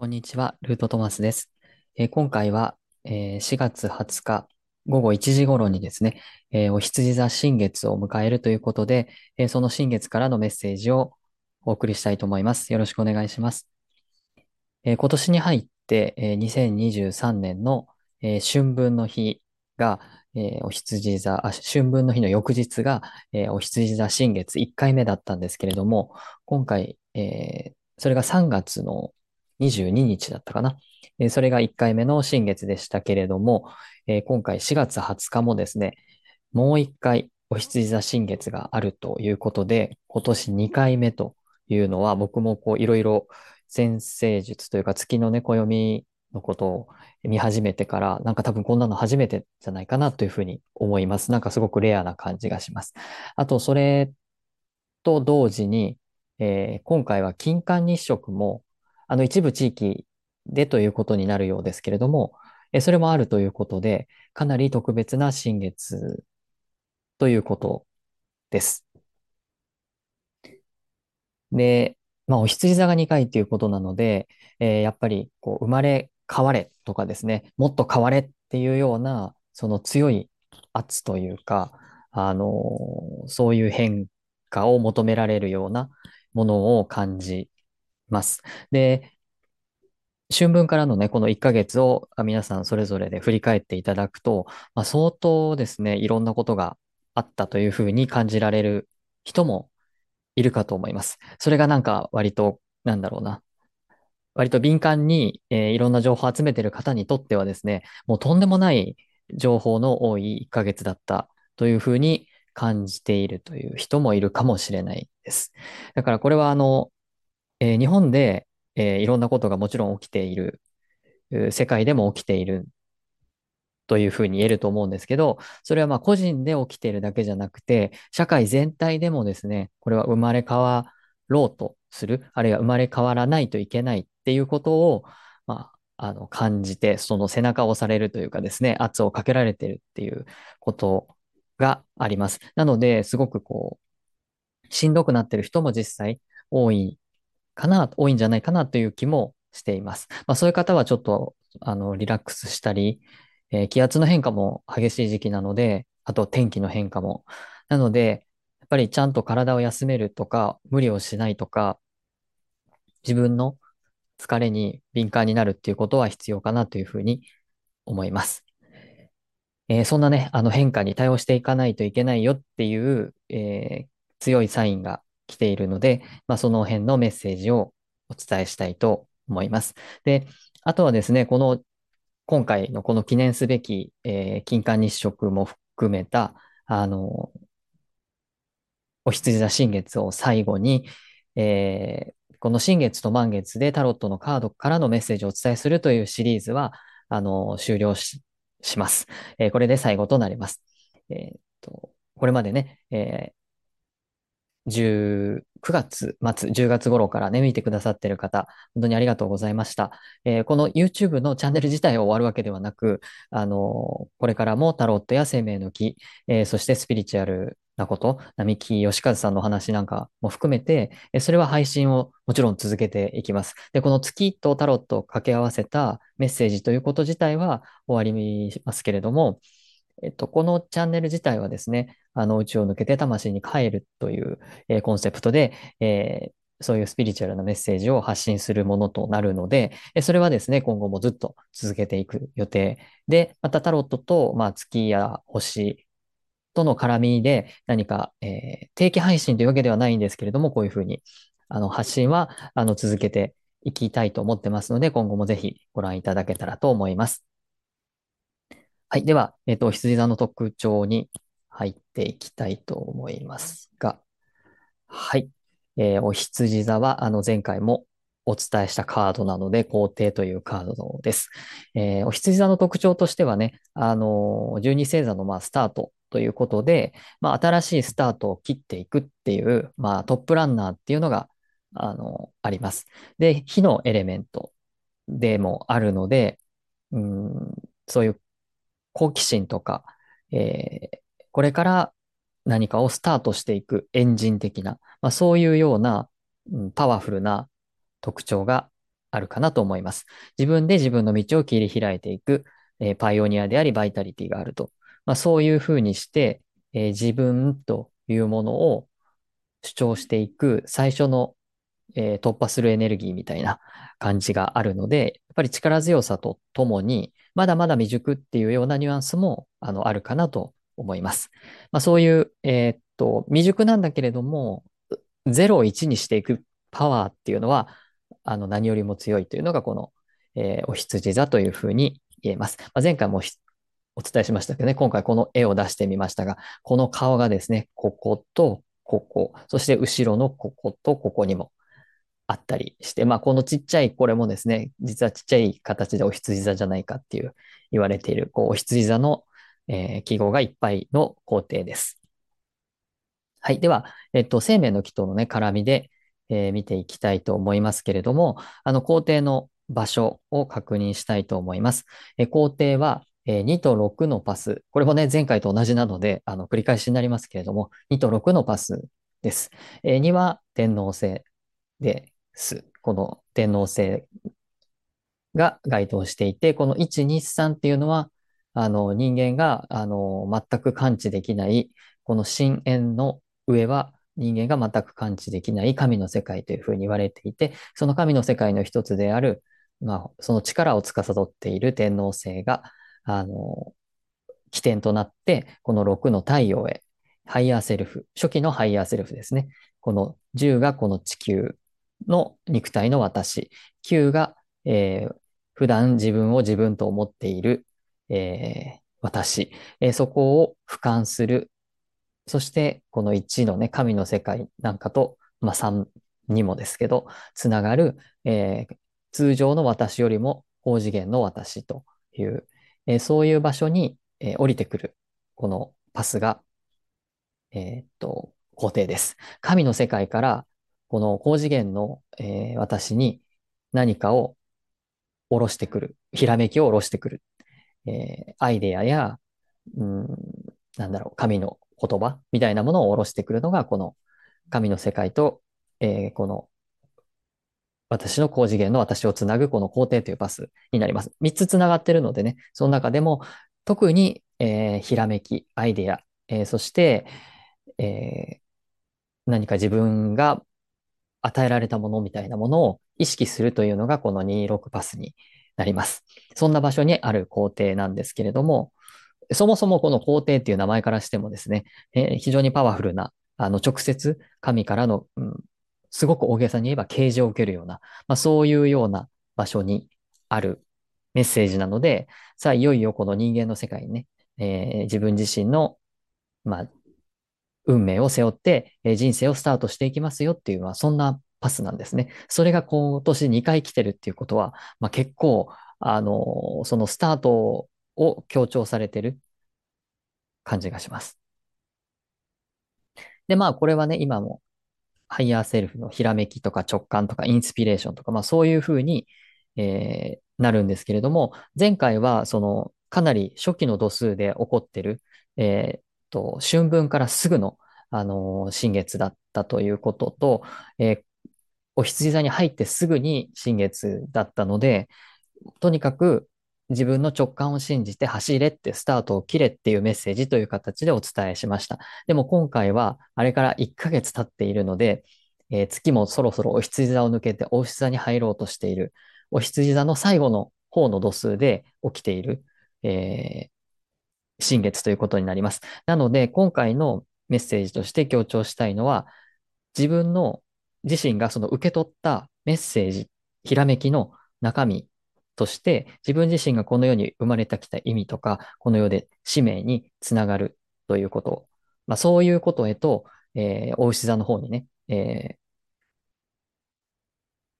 こんにちは、ルートトマスです。えー今回は、えー4月20日午後1時頃にですね、えーお羊座新月を迎えるということで、えその新月からのメッセージをお送りしたいと思います。よろしくお願いします。え今年に入って、えー2023年の、え春分の日が、えお羊座、あ、春分の日の翌日が、えお羊座新月1回目だったんですけれども、今回、えそれが3月の22日だったかな。えそれが1回目の新月でしたけれども、え今回4月20日もですね、もう1回お羊座新月があるということで、今年2回目というのは僕もこういろいろ占星術というか月のね、暦のことを見始めてから、なんか多分こんなの初めてじゃないかなというふうに思います。なんかすごくレアな感じがします。あと、それと同時に、えー今回は金環日食も、あの一部地域でということになるようですけれども、えそれもあるということで、かなり特別な新月ということです。で、まあ、お羊座が2回ということなので、えーやっぱりこう生まれ変われとかですね、もっと変われっていうような、その強い圧というか、あのーそういう変化を求められるようなものを感じます。で、春分からのね、この1ヶ月を皆さんそれぞれで振り返っていただくと、まあ、相当ですね、いろんなことがあったというふうに感じられる人もいるかと思います。それがなんか割と、なんだろうな。割と敏感に、えーいろんな情報を集めている方にとってはですね、もうとんでもない情報の多い1ヶ月だったというふうに感じているという人もいるかもしれないです。だからこれはあの、えー日本で、えーいろんなことがもちろん起きている、世界でも起きているというふうに言えると思うんですけど、それはまあ個人で起きているだけじゃなくて、社会全体でもですね、これは生まれ変わろうとする、あるいは生まれ変わらないといけないっていうことを、まあ、あの感じて、その背中を押されるというかですね、圧をかけられてるっていうことがあります。なので、すごくこう、しんどくなってる人も実際多いかな、多いんじゃないかなという気もしています。まあ、そういう方はちょっと、あの、リラックスしたり、えー気圧の変化も激しい時期なので、あと天気の変化も。なので、やっぱりちゃんと体を休めるとか、無理をしないとか、自分の疲れに敏感になるっていうことは必要かなというふうに思います。えーそんなね、あの変化に対応していかないといけないよっていう、えー強いサインが来ているので、まあ、その辺のメッセージをお伝えしたいと思います。で、あとはですね、この今回のこの記念すべき、えー金環日食も含めた、あの、お羊座新月を最後に、えーこの新月と満月でタロットのカードからのメッセージをお伝えするというシリーズは、あの、終了し、ます。えーこれで最後となります。えーっと、これまでね、え19月末、10月頃からね、見てくださってる方、本当にありがとうございました。えーこの YouTube のチャンネル自体を終わるわけではなく、あのこれからもタロットや生命の木、えーそしてスピリチュアルなこと、並木義和さんの話なんかも含めて、それは配信をもちろん続けていきます。で、この月とタロットを掛け合わせたメッセージということ自体は終わりますけれども、えっと、このチャンネル自体はですね、あの宇宙を抜けて魂に帰るという、えーコンセプトで、えーそういうスピリチュアルなメッセージを発信するものとなるので、えそれはですね、今後もずっと続けていく予定で、またタロットと、まあ、月や星との絡みで何か、えー定期配信というわけではないんですけれども、こういうふうにあの発信はあの続けていきたいと思ってますので、今後もぜひご覧いただけたらと思います。はい。では、えっと、羊座の特徴に入っていきたいと思いますが、はい。えーお羊座は、あの、前回もお伝えしたカードなので、皇帝というカードです。えーお羊座の特徴としてはね、あの、十二星座の、まあ、スタートということで、まあ、新しいスタートを切っていくっていう、まあ、トップランナーっていうのが、あのあります。で、火のエレメントでもあるので、うん、そういう好奇心とか、えーこれから何かをスタートしていくエンジン的な、まあ、そういうような、うんパワフルな特徴があるかなと思います。自分で自分の道を切り開いていく、えー、パイオニアであり、バイタリティがあると。まあ、そういうふうにして、えー、自分というものを主張していく最初の、えー、突破するエネルギーみたいな感じがあるので、やっぱり力強さとともに、まだまだ未熟っていうようなニュアンスもあのあるかなと思います。まあ、そういう、えー、っと、未熟なんだけれども、0を1にしていくパワーっていうのは、あの何よりも強いというのがこの、えー、お羊座というふうに言えます。まあ、前回もお伝えしましたけどね、今回この絵を出してみましたが、この顔がですね、こことここ、そして後ろのこことここにもあったりして、まあこのちっちゃいこれもですね、実はちっちゃい形でお羊座じゃないかっていう言われている、こうお羊座の、えー、記号がいっぱいの工程です。はい。では、えっと、生命の木とのね、絡みで、えー、見ていきたいと思いますけれども、あの、工程の場所を確認したいと思います。えー、工程は、え、2と6のパス。これもね、前回と同じなので、あの、繰り返しになりますけれども、2と6のパスです。えー、2は天皇星です。この天皇星が該当していて、この1、2、3っていうのは、あの、人間が、あの、全く感知できない、この深淵の上は人間が全く感知できない神の世界というふうに言われていて、その神の世界の一つである、まあ、その力を司っている天王星が、あの、起点となって、この6の太陽へ、ハイヤーセルフ、初期のハイヤーセルフですね。この10がこの地球の肉体の私、9が、えー、普段自分を自分と思っている、えー、私、えー、そこを俯瞰する。そして、この1のね、神の世界なんかと、まあ3にもですけど、つながる、えー、通常の私よりも高次元の私という、えー、そういう場所に、えー、降りてくる、このパスが、えー、っと、工程です。神の世界から、この高次元の、えー、私に何かを下ろしてくる、ひらめきを下ろしてくる、えー、アイデアや、うん、なんだろう、神の言葉みたいなものを下ろしてくるのが、この神の世界と、えー、この私の高次元の私をつなぐこの工程というパスになります。三つつながってるのでね、その中でも特に、えー、ひらめき、アイデア、えー、そして、えー、何か自分が与えられたものみたいなものを意識するというのがこの26パスになります。そんな場所にある工程なんですけれども、そもそもこの皇帝っていう名前からしてもですね、えー、非常にパワフルな、あの、直接神からの、うん、すごく大げさに言えば啓示を受けるような、まあ、そういうような場所にあるメッセージなので、さあ、いよいよこの人間の世界にね、えー、自分自身の、まあ、運命を背負って、え、人生をスタートしていきますよっていうのは、そんなパスなんですね。それが今年2回来てるっていうことは、まあ、結構、あの、そのスタートを強調されてる感じがします。で、まあ、これはね、今も、ハイヤーセルフのひらめきとか直感とかインスピレーションとか、まあ、そういうふうに、えー、なるんですけれども、前回は、その、かなり初期の度数で起こってる、えー、と、春分からすぐの、あのー、新月だったということと、えー、牡羊座に入ってすぐに新月だったので、とにかく自分の直感を信じて走れってスタートを切れっていうメッセージという形でお伝えしました。でも今回はあれから1ヶ月経っているので、えー、月もそろそろお羊座を抜けてお羊座に入ろうとしている。お羊座の最後の方の度数で起きている、えー、新月ということになります。なので今回のメッセージとして強調したいのは自分の自身がその受け取ったメッセージ、ひらめきの中身として、自分自身がこの世に生まれてきた意味とか、この世で使命につながるということ。まあ、そういうことへと、えー、お牛座の方にね、えー、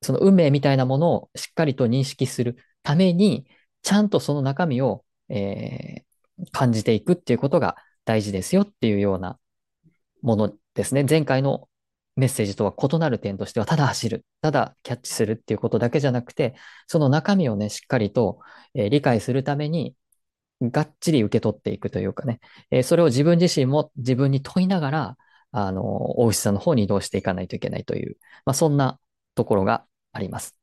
その運命みたいなものをしっかりと認識するために、ちゃんとその中身を、えー、感じていくっていうことが大事ですよっていうようなものですね。前回のメッセージとは異なる点としては、ただ走る、ただキャッチするっていうことだけじゃなくて、その中身をね、しっかりと、えー、理解するために、がっちり受け取っていくというかね、えー、それを自分自身も自分に問いながら、あの、大牛さんの方に移動していかないといけないという、まあ、そんなところがあります。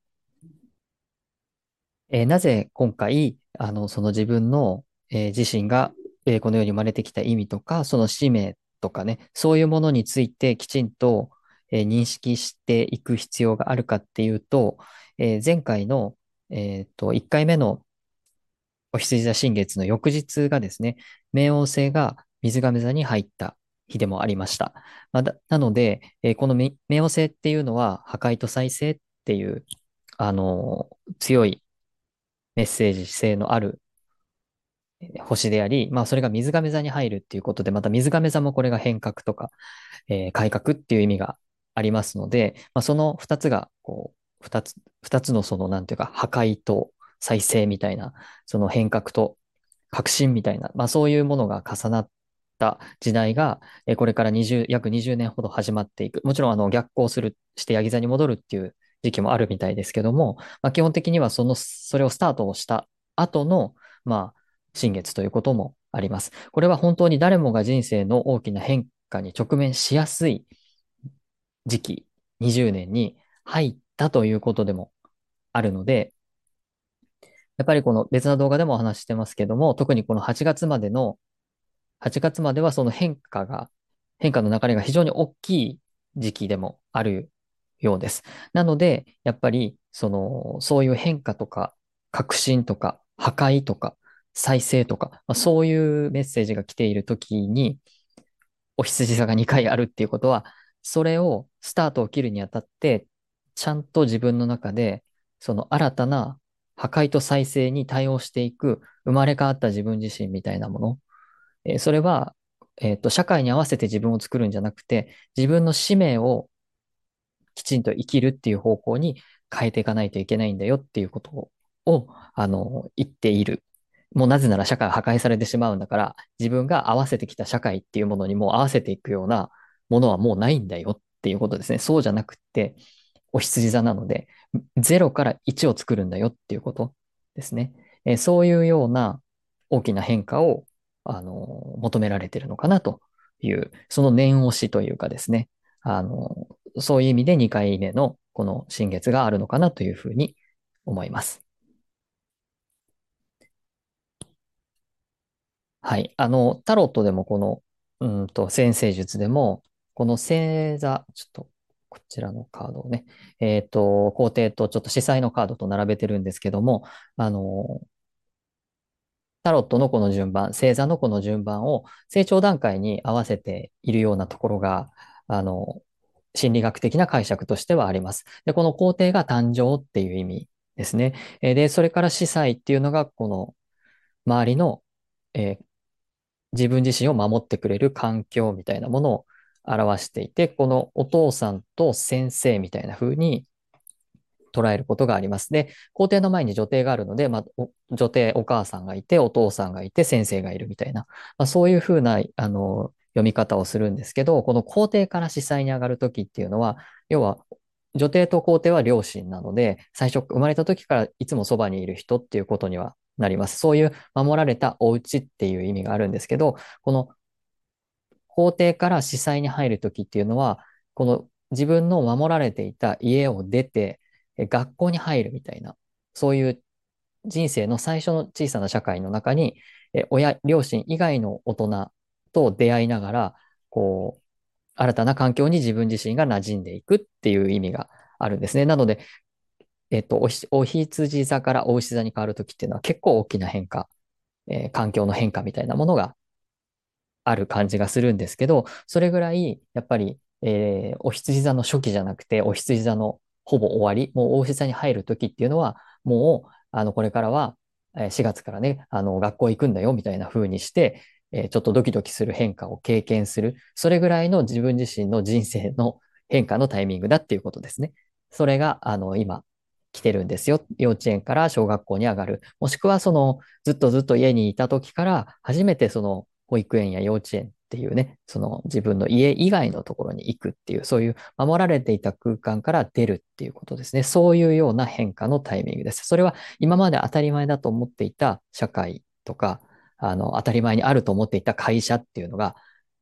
えーなぜ今回、あの、その自分の、えー自身が、えーこの世に生まれてきた意味とか、その使命とかね、そういうものについてきちんと、えー認識していく必要があるかっていうと、えー前回の、えっと、1回目のお羊座新月の翌日がですね、冥王星が水亀座に入った日でもありました。ま、だなので、えーこの冥王星っていうのは破壊と再生っていう、あの強いメッセージ性のある星であり、まあそれが水亀座に入るっていうことで、また水亀座もこれが変革とか、えー改革っていう意味がありますので、まあその二つが、こう、二つ、二つのその、なんていうか、破壊と再生みたいな、その変革と革新みたいな、まあそういうものが重なった時代が、えーこれから20、約20年ほど始まっていく。もちろん、あの、逆行する、してヤギ座に戻るっていう時期もあるみたいですけども、まあ基本的にはその、それをスタートをした後の、まあ、新月ということもあります。これは本当に誰もが人生の大きな変化に直面しやすい時期、20年に入ったということでもあるので、やっぱりこの別な動画でもお話ししてますけども、特にこの8月までの、8月まではその変化が、変化の流れが非常に大きい時期でもあるようです。なので、やっぱり、その、そういう変化とか、革新とか、破壊とか、再生とか、まあ、そういうメッセージが来ているときに、お羊座が2回あるっていうことは、それをスタートを切るにあたって、ちゃんと自分の中で、その新たな破壊と再生に対応していく、生まれ変わった自分自身みたいなもの。えーそれは、えっと、社会に合わせて自分を作るんじゃなくて、自分の使命をきちんと生きるっていう方向に変えていかないといけないんだよっていうことを、あの、言っている。もうなぜなら社会は破壊されてしまうんだから、自分が合わせてきた社会っていうものにも合わせていくようなものはもうないんだよっていうことですね。そうじゃなくて、お羊座なので、0から1を作るんだよっていうことですね。えーそういうような大きな変化を、あの、求められてるのかなという、その念押しというかですね。あの、そういう意味で2回目のこの新月があるのかなというふうに思います。はい。あの、タロットでもこの、うんと、占星術でも、この星座、ちょっと、こちらのカードをね、えっと、皇帝とちょっと司祭のカードと並べてるんですけども、あの、タロットのこの順番、星座のこの順番を成長段階に合わせているようなところが、あの、心理学的な解釈としてはあります。で、この皇帝が誕生っていう意味ですね。で、それから司祭っていうのが、この周りの、えー自分自身を守ってくれる環境みたいなものを表していて、このお父さんと先生みたいな風に捉えることがあります。で、皇帝の前に女帝があるので、まあ、女帝、お母さんがいて、お父さんがいて、先生がいるみたいな、まあ、そういう風な、あの、読み方をするんですけど、この皇帝から司祭に上がるときっていうのは、要は、女帝と皇帝は両親なので、最初生まれた時からいつもそばにいる人っていうことにはなります。そういう守られたお家っていう意味があるんですけど、この皇帝から司祭に入るときっていうのは、この自分の守られていた家を出て、学校に入るみたいな、そういう人生の最初の小さな社会の中に、親、両親以外の大人と出会いながら、こう、新たな環境に自分自身が馴染んでいくっていう意味があるんですね。なので、えっと、おひ、お羊座からお牛座に変わるときっていうのは結構大きな変化、えー環境の変化みたいなものがある感じがするんですけど、それぐらい、やっぱり、えーお羊座の初期じゃなくて、お羊座のほぼ終わり、もうお牛座に入るときっていうのは、もう、あの、これからは、え4月からね、あの、学校行くんだよ、みたいな風にして、えーちょっとドキドキする変化を経験する。それぐらいの自分自身の人生の変化のタイミングだっていうことですね。それが、あの、今、来てるんですよ。幼稚園から小学校に上がる。もしくは、その、ずっとずっと家にいた時から、初めてその、保育園や幼稚園っていうね、その自分の家以外のところに行くっていう、そういう守られていた空間から出るっていうことですね。そういうような変化のタイミングです。それは今まで当たり前だと思っていた社会とか、あの、当たり前にあると思っていた会社っていうのが、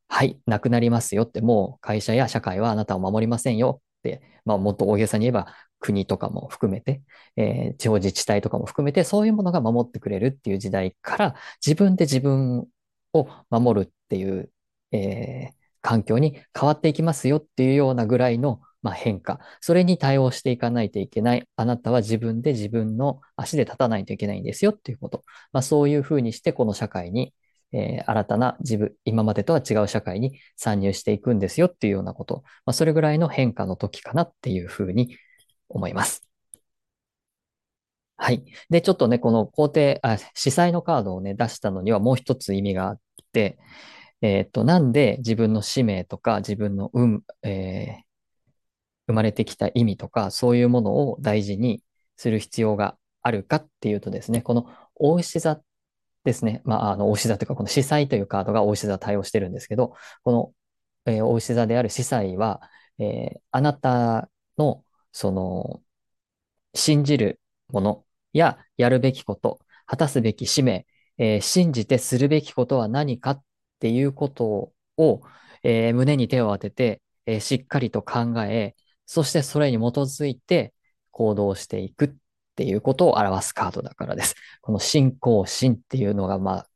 はい、なくなりますよって、もう会社や社会はあなたを守りませんよって、まあもっと大げさに言えば、国とかも含めて、えー地方自治体とかも含めて、そういうものが守ってくれるっていう時代から、自分で自分を守るっていう、えー環境に変わっていきますよっていうようなぐらいの、まあ、変化。それに対応していかないといけない。あなたは自分で自分の足で立たないといけないんですよっていうこと。まあ、そういうふうにして、この社会に、えー新たな自分、今までとは違う社会に参入していくんですよっていうようなこと。まあ、それぐらいの変化の時かなっていうふうに思います。はい。で、ちょっとね、この皇帝、あ、司祭のカードをね、出したのにはもう一つ意味があって、えっと、なんで自分の使命とか自分の運、えー生まれてきた意味とか、そういうものを大事にする必要があるかっていうとですね、この大牛座ですね。まあ、あの、大牛座というか、この司祭というカードが大牛座対応してるんですけど、この、えー大牛座である司祭は、えーあなたの、その、信じるものややるべきこと、果たすべき使命、えー信じてするべきことは何かっていうことを、えー胸に手を当てて、えーしっかりと考え、そしてそれに基づいて行動していくっていうことを表すカードだからです。この信仰心っていうのが、まあ、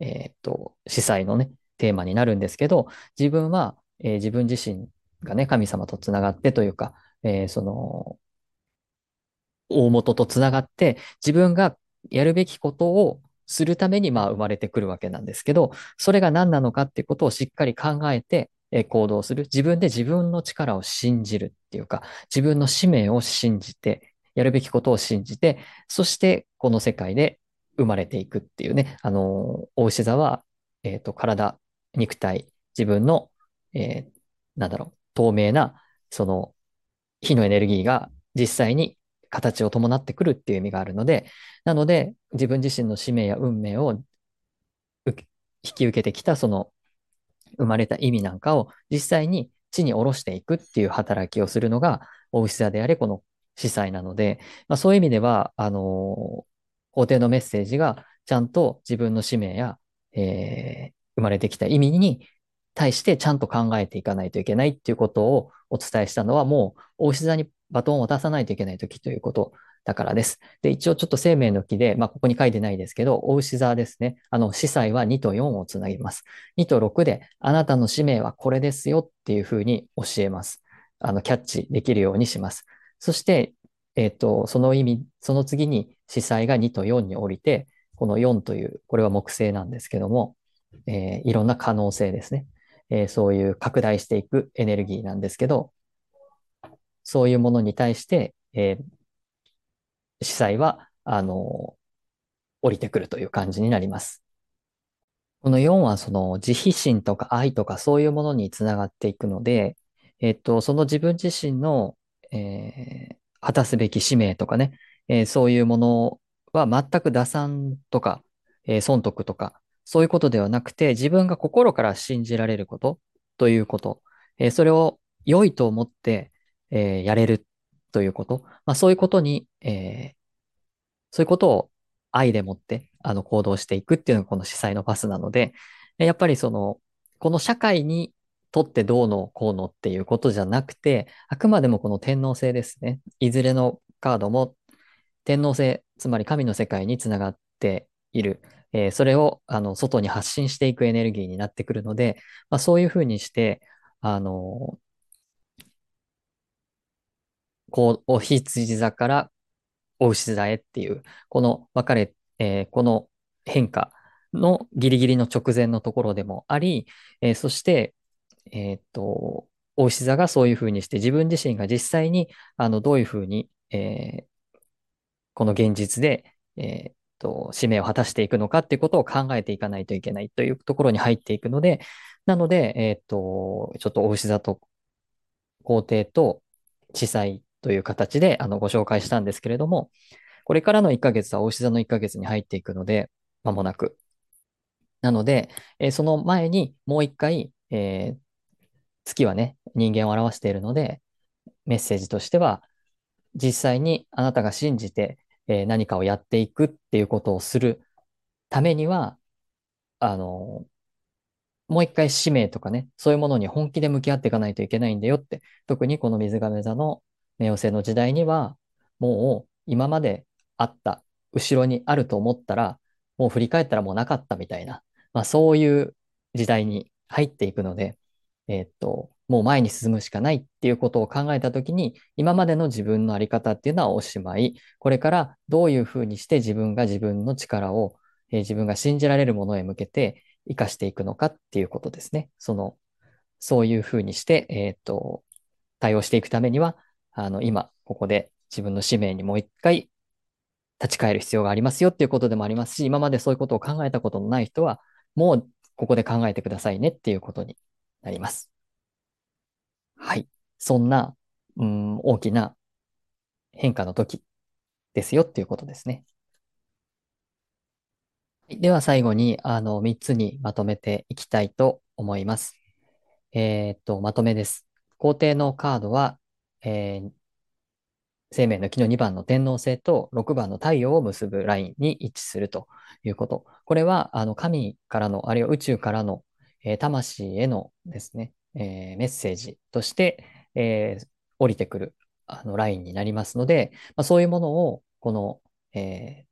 えーっと、司祭のね、テーマになるんですけど、自分は、えー自分自身がね、神様とつながってというか、えーその、大元とつながって、自分がやるべきことをするために、まあ、生まれてくるわけなんですけど、それが何なのかっていうことをしっかり考えて、え行動する。自分で自分の力を信じるっていうか、自分の使命を信じて、やるべきことを信じて、そしてこの世界で生まれていくっていうね、あのー、大牛座は、えっと、体、肉体、自分の、えーなんだろう、透明な、その、火のエネルギーが実際に形を伴ってくるっていう意味があるので、なので、自分自身の使命や運命を引き受けてきた、その、生まれた意味なんかを実際に地に下ろしていくっていう働きをするのが、大牛座であれ、この司祭なので、まあ、そういう意味では、あの皇帝のメッセージがちゃんと自分の使命や、えー生まれてきた意味に対してちゃんと考えていかないといけないっていうことをお伝えしたのは、もう、大牛座にバトンを渡さないといけない時ということだからです。で、一応ちょっと生命の木で、まあ、ここに書いてないですけど、大牛座ですね。あの、司祭は2と4をつなぎます。2と6で、あなたの使命はこれですよっていうふうに教えます。あの、キャッチできるようにします。そして、えっと、その意味、その次に司祭が2と4に降りて、この4という、これは木星なんですけども、えーいろんな可能性ですね。えーそういう拡大していくエネルギーなんですけど、そういうものに対して、えー司祭は、あの、降りてくるという感じになります。この4はその自費心とか愛とかそういうものにつながっていくので、えっと、その自分自身の、えー果たすべき使命とかね、えーそういうものは全く打算とか、えー損得とか、そういうことではなくて、自分が心から信じられることということ、えーそれを良いと思って、えーやれるということ、まあ、そういうことに、えーそういうことを愛でもって、あの、行動していくっていうのがこの司祭のパスなので、やっぱりその、この社会にとってどうのこうのっていうことじゃなくて、あくまでもこの天皇制ですね。いずれのカードも天皇制、つまり神の世界につながっている。えーそれを、あの、外に発信していくエネルギーになってくるので、まあ、そういうふうにして、あの、こう、お羊座からお牛座へっていう、この分かれ、えーこの変化のギリギリの直前のところでもあり、えーそして、えーっと、お牛座がそういうふうにして自分自身が実際にあのどういうふうに、えこの現実で、えと、使命を果たしていくのかっていうことを考えていかないといけないというところに入っていくので、なので、えーっと、ちょっとお牛座と皇帝と司祭という形であのご紹介したんですけれども、これからの1ヶ月はお牛座の1ヶ月に入っていくので、間もなく。なので、えーその前にもう一回、えー月はね、人間を表しているので、メッセージとしては、実際にあなたが信じて、えー何かをやっていくっていうことをするためには、あの、もう一回使命とかね、そういうものに本気で向き合っていかないといけないんだよって、特にこの水亀座の、冥王星の時代には、もう今まであった、後ろにあると思ったら、もう振り返ったらもうなかったみたいな、まあそういう時代に入っていくので、えーっと、もう前に進むしかないっていうことを考えたときに、今までの自分のあり方っていうのはおしまい、これからどういうふうにして自分が自分の力を、えー自分が信じられるものへ向けて生かしていくのかっていうことですね。その、そういうふうにして、えーっと、対応していくためには、あの、今、ここで自分の使命にもう一回立ち返る必要がありますよっていうことでもありますし、今までそういうことを考えたことのない人は、もうここで考えてくださいねっていうことになります。はい。そんな、うん、大きな変化の時ですよっていうことですね。では最後に、あの、3つにまとめていきたいと思います。えーっと、まとめです。皇帝のカードは、えー生命の木の2番の天王星と6番の太陽を結ぶラインに一致するということ。これは、あの、神からの、あるいは宇宙からの、えー魂へのですね、えーメッセージとして、えー降りてくる、あの、ラインになりますので、まあ、そういうものを、この、えー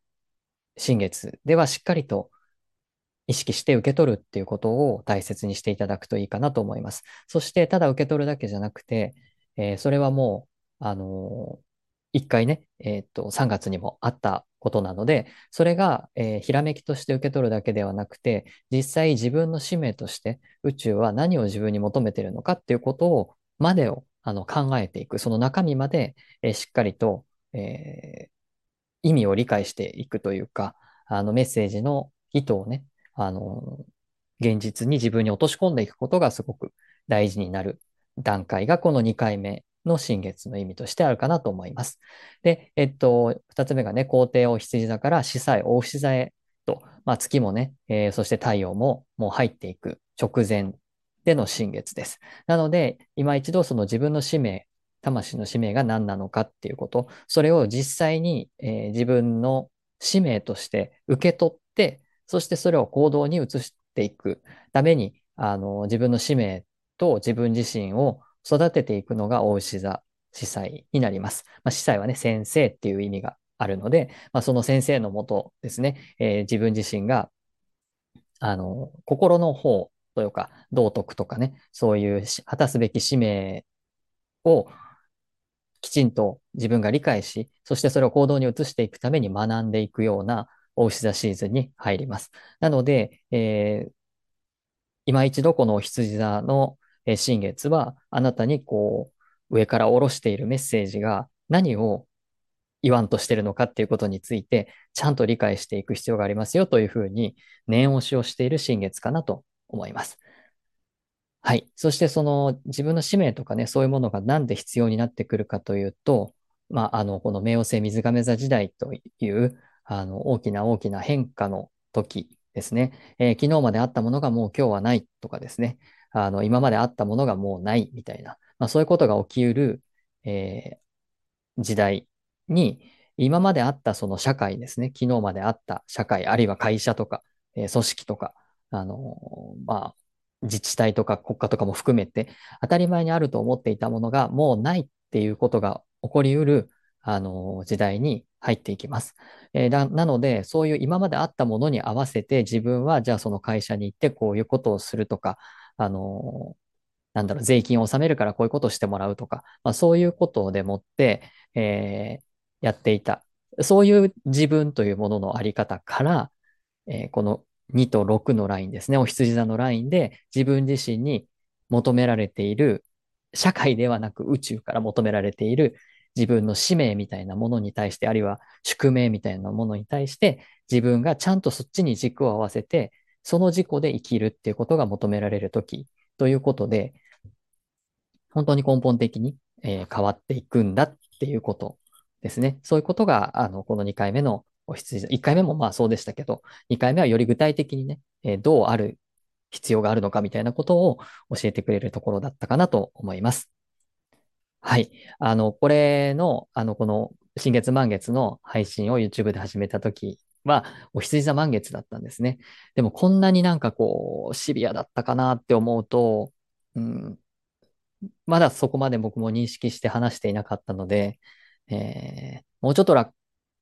新月ではしっかりと意識して受け取るっていうことを大切にしていただくといいかなと思います。そして、ただ受け取るだけじゃなくて、えーそれはもう、あのー一回ね、えーっと、3月にもあったことなので、それが、えーひらめきとして受け取るだけではなくて、実際自分の使命として宇宙は何を自分に求めているのかっていうことを、までをあの考えていく、その中身まで、えーしっかりと、えー意味を理解していくというか、あのメッセージの意図をね、あの、現実に自分に落とし込んでいくことがすごく大事になる段階がこの2回目の新月の意味としてあるかなと思います。で、えっと、2つ目がね、皇帝を羊座から司祭、大牛座へと、まあ、月もね、えーそして太陽ももう入っていく直前での新月です。なので、今一度その自分の使命、魂の使命が何なのかっていうこと、それを実際に、えー自分の使命として受け取って、そしてそれを行動に移していくために、あの、自分の使命と自分自身を育てていくのが大牛座司祭になります。まあ、司祭はね、先生っていう意味があるので、まあ、その先生のもとですね、えー自分自身が、あの、心の方というか、道徳とかね、そういう果たすべき使命をきちんと自分が理解し、そしてそれを行動に移していくために学んでいくような大牛座シーズンに入ります。なので、えー今一度この羊座のえー新月は、あなたにこう、上から下ろしているメッセージが何を言わんとしてるのかっていうことについて、ちゃんと理解していく必要がありますよというふうに念押しをしている新月かなと思います。はい。そしてその自分の使命とかね、そういうものがなんで必要になってくるかというと、まあ、あの、この冥王星水亀座時代という、あの、大きな大きな変化の時ですね。えー昨日まであったものがもう今日はないとかですね。あの、今まであったものがもうないみたいな、まあ、そういうことが起きうる、えー時代に、今まであったその社会ですね。昨日まであった社会、あるいは会社とか、えー組織とか、あのーまあ、自治体とか国家とかも含めて、当たり前にあると思っていたものがもうないっていうことが起こりうる、あのー時代に入っていきます。えーなので、そういう今まであったものに合わせて自分は、じゃあその会社に行ってこういうことをするとか、あのなんだろう、税金を納めるからこういうことをしてもらうとか、まあ、そういうことでもって、えーやっていた。そういう自分というもののあり方から、えーこの2と6のラインですね、お羊座のラインで自分自身に求められている、社会ではなく宇宙から求められている自分の使命みたいなものに対して、あるいは宿命みたいなものに対して、自分がちゃんとそっちに軸を合わせて、その軸で生きるっていうことが求められるときということで、本当に根本的に、えー変わっていくんだっていうことですね。そういうことが、あの、この2回目のお羊座、1回目もまあそうでしたけど、2回目はより具体的にね、えーどうある必要があるのかみたいなことを教えてくれるところだったかなと思います。はい。あの、これの、あの、この新月満月の配信を YouTube で始めたときは、お羊座満月だったんですね。でもこんなになんかこう、シビアだったかなって思うと、うん、まだそこまで僕も認識して話していなかったので、えー、もうちょっと楽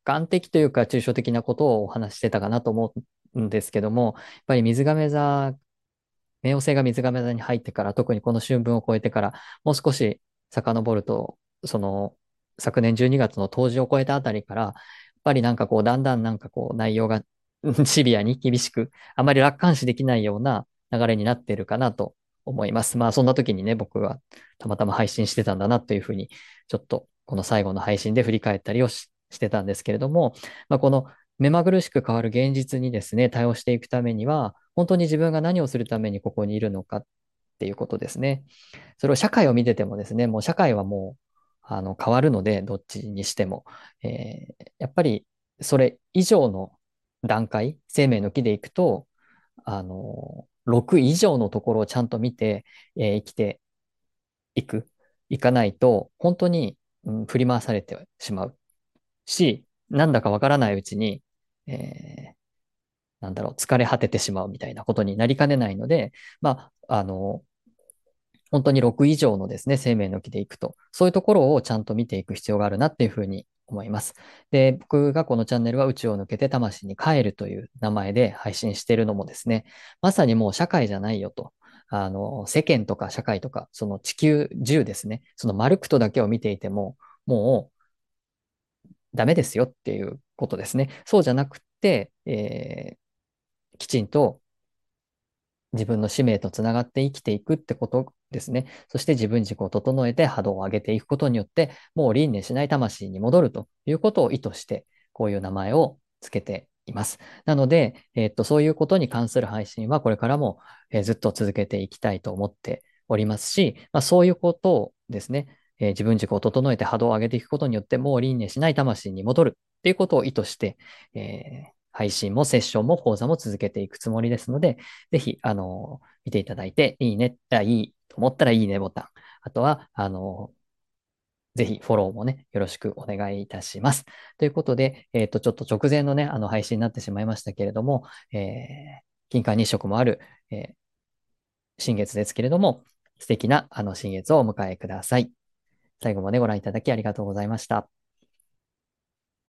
観的というか抽象的なことをお話してたかなと思うんですけども、やっぱり水亀座、冥王星が水亀座に入ってから、特にこの春分を超えてから、もう少し遡ると、その昨年12月の冬至を超えたあたりから、ぱりなんかこう、だんだんなんかこう、内容が シビアに厳しく、あまり楽観視できないような流れになってるかなと思います。まあそんな時にね、僕はたまたま配信してたんだなというふうに、ちょっとこの最後の配信で振り返ったりをしてたんですけれども、まあ、この目まぐるしく変わる現実にですね、対応していくためには、本当に自分が何をするためにここにいるのかっていうことですね。それを社会を見ててもですね、もう社会はもうあの変わるので、どっちにしても。えー、やっぱりそれ以上の段階、生命の木でいくと、あの、6以上のところをちゃんと見て、えー、生きていく、いかないと、本当に、うん、振り回されてしまうし、なんだかわからないうちに、えー、なんだろう、疲れ果ててしまうみたいなことになりかねないので、まあ、あの、本当に6以上のですね、生命の木でいくと、そういうところをちゃんと見ていく必要があるなっていうふうに思います。で、僕がこのチャンネルは宇宙を抜けて魂に帰るという名前で配信しているのもですね、まさにもう社会じゃないよと。あの、世間とか社会とか、その地球中ですね、そのマルクトだけを見ていても、もうダメですよっていうことですね。そうじゃなくて、えー、きちんと自分の使命とつながって生きていくってことですね。そして自分軸を整えて波動を上げていくことによって、もう輪廻しない魂に戻るということを意図して、こういう名前をつけています。なので、えー、っと、そういうことに関する配信はこれからも、えー、ずっと続けていきたいと思っておりますし、まあ、そういうことをですね、えー、自分軸を整えて波動を上げていくことによって、もう輪廻しない魂に戻るっていうことを意図して、え配信もセッションも講座も続けていくつもりですので、ぜひ、あの、見ていただいて、いいね、あ、いいと思ったらいいねボタン。あとは、あの、ぜひフォローもね、よろしくお願いいたします。ということで、えっ、ー、と、ちょっと直前のね、あの配信になってしまいましたけれども、えー、金環日食もある、えー、新月ですけれども、素敵なあの新月をお迎えください。最後までご覧いただきありがとうございました。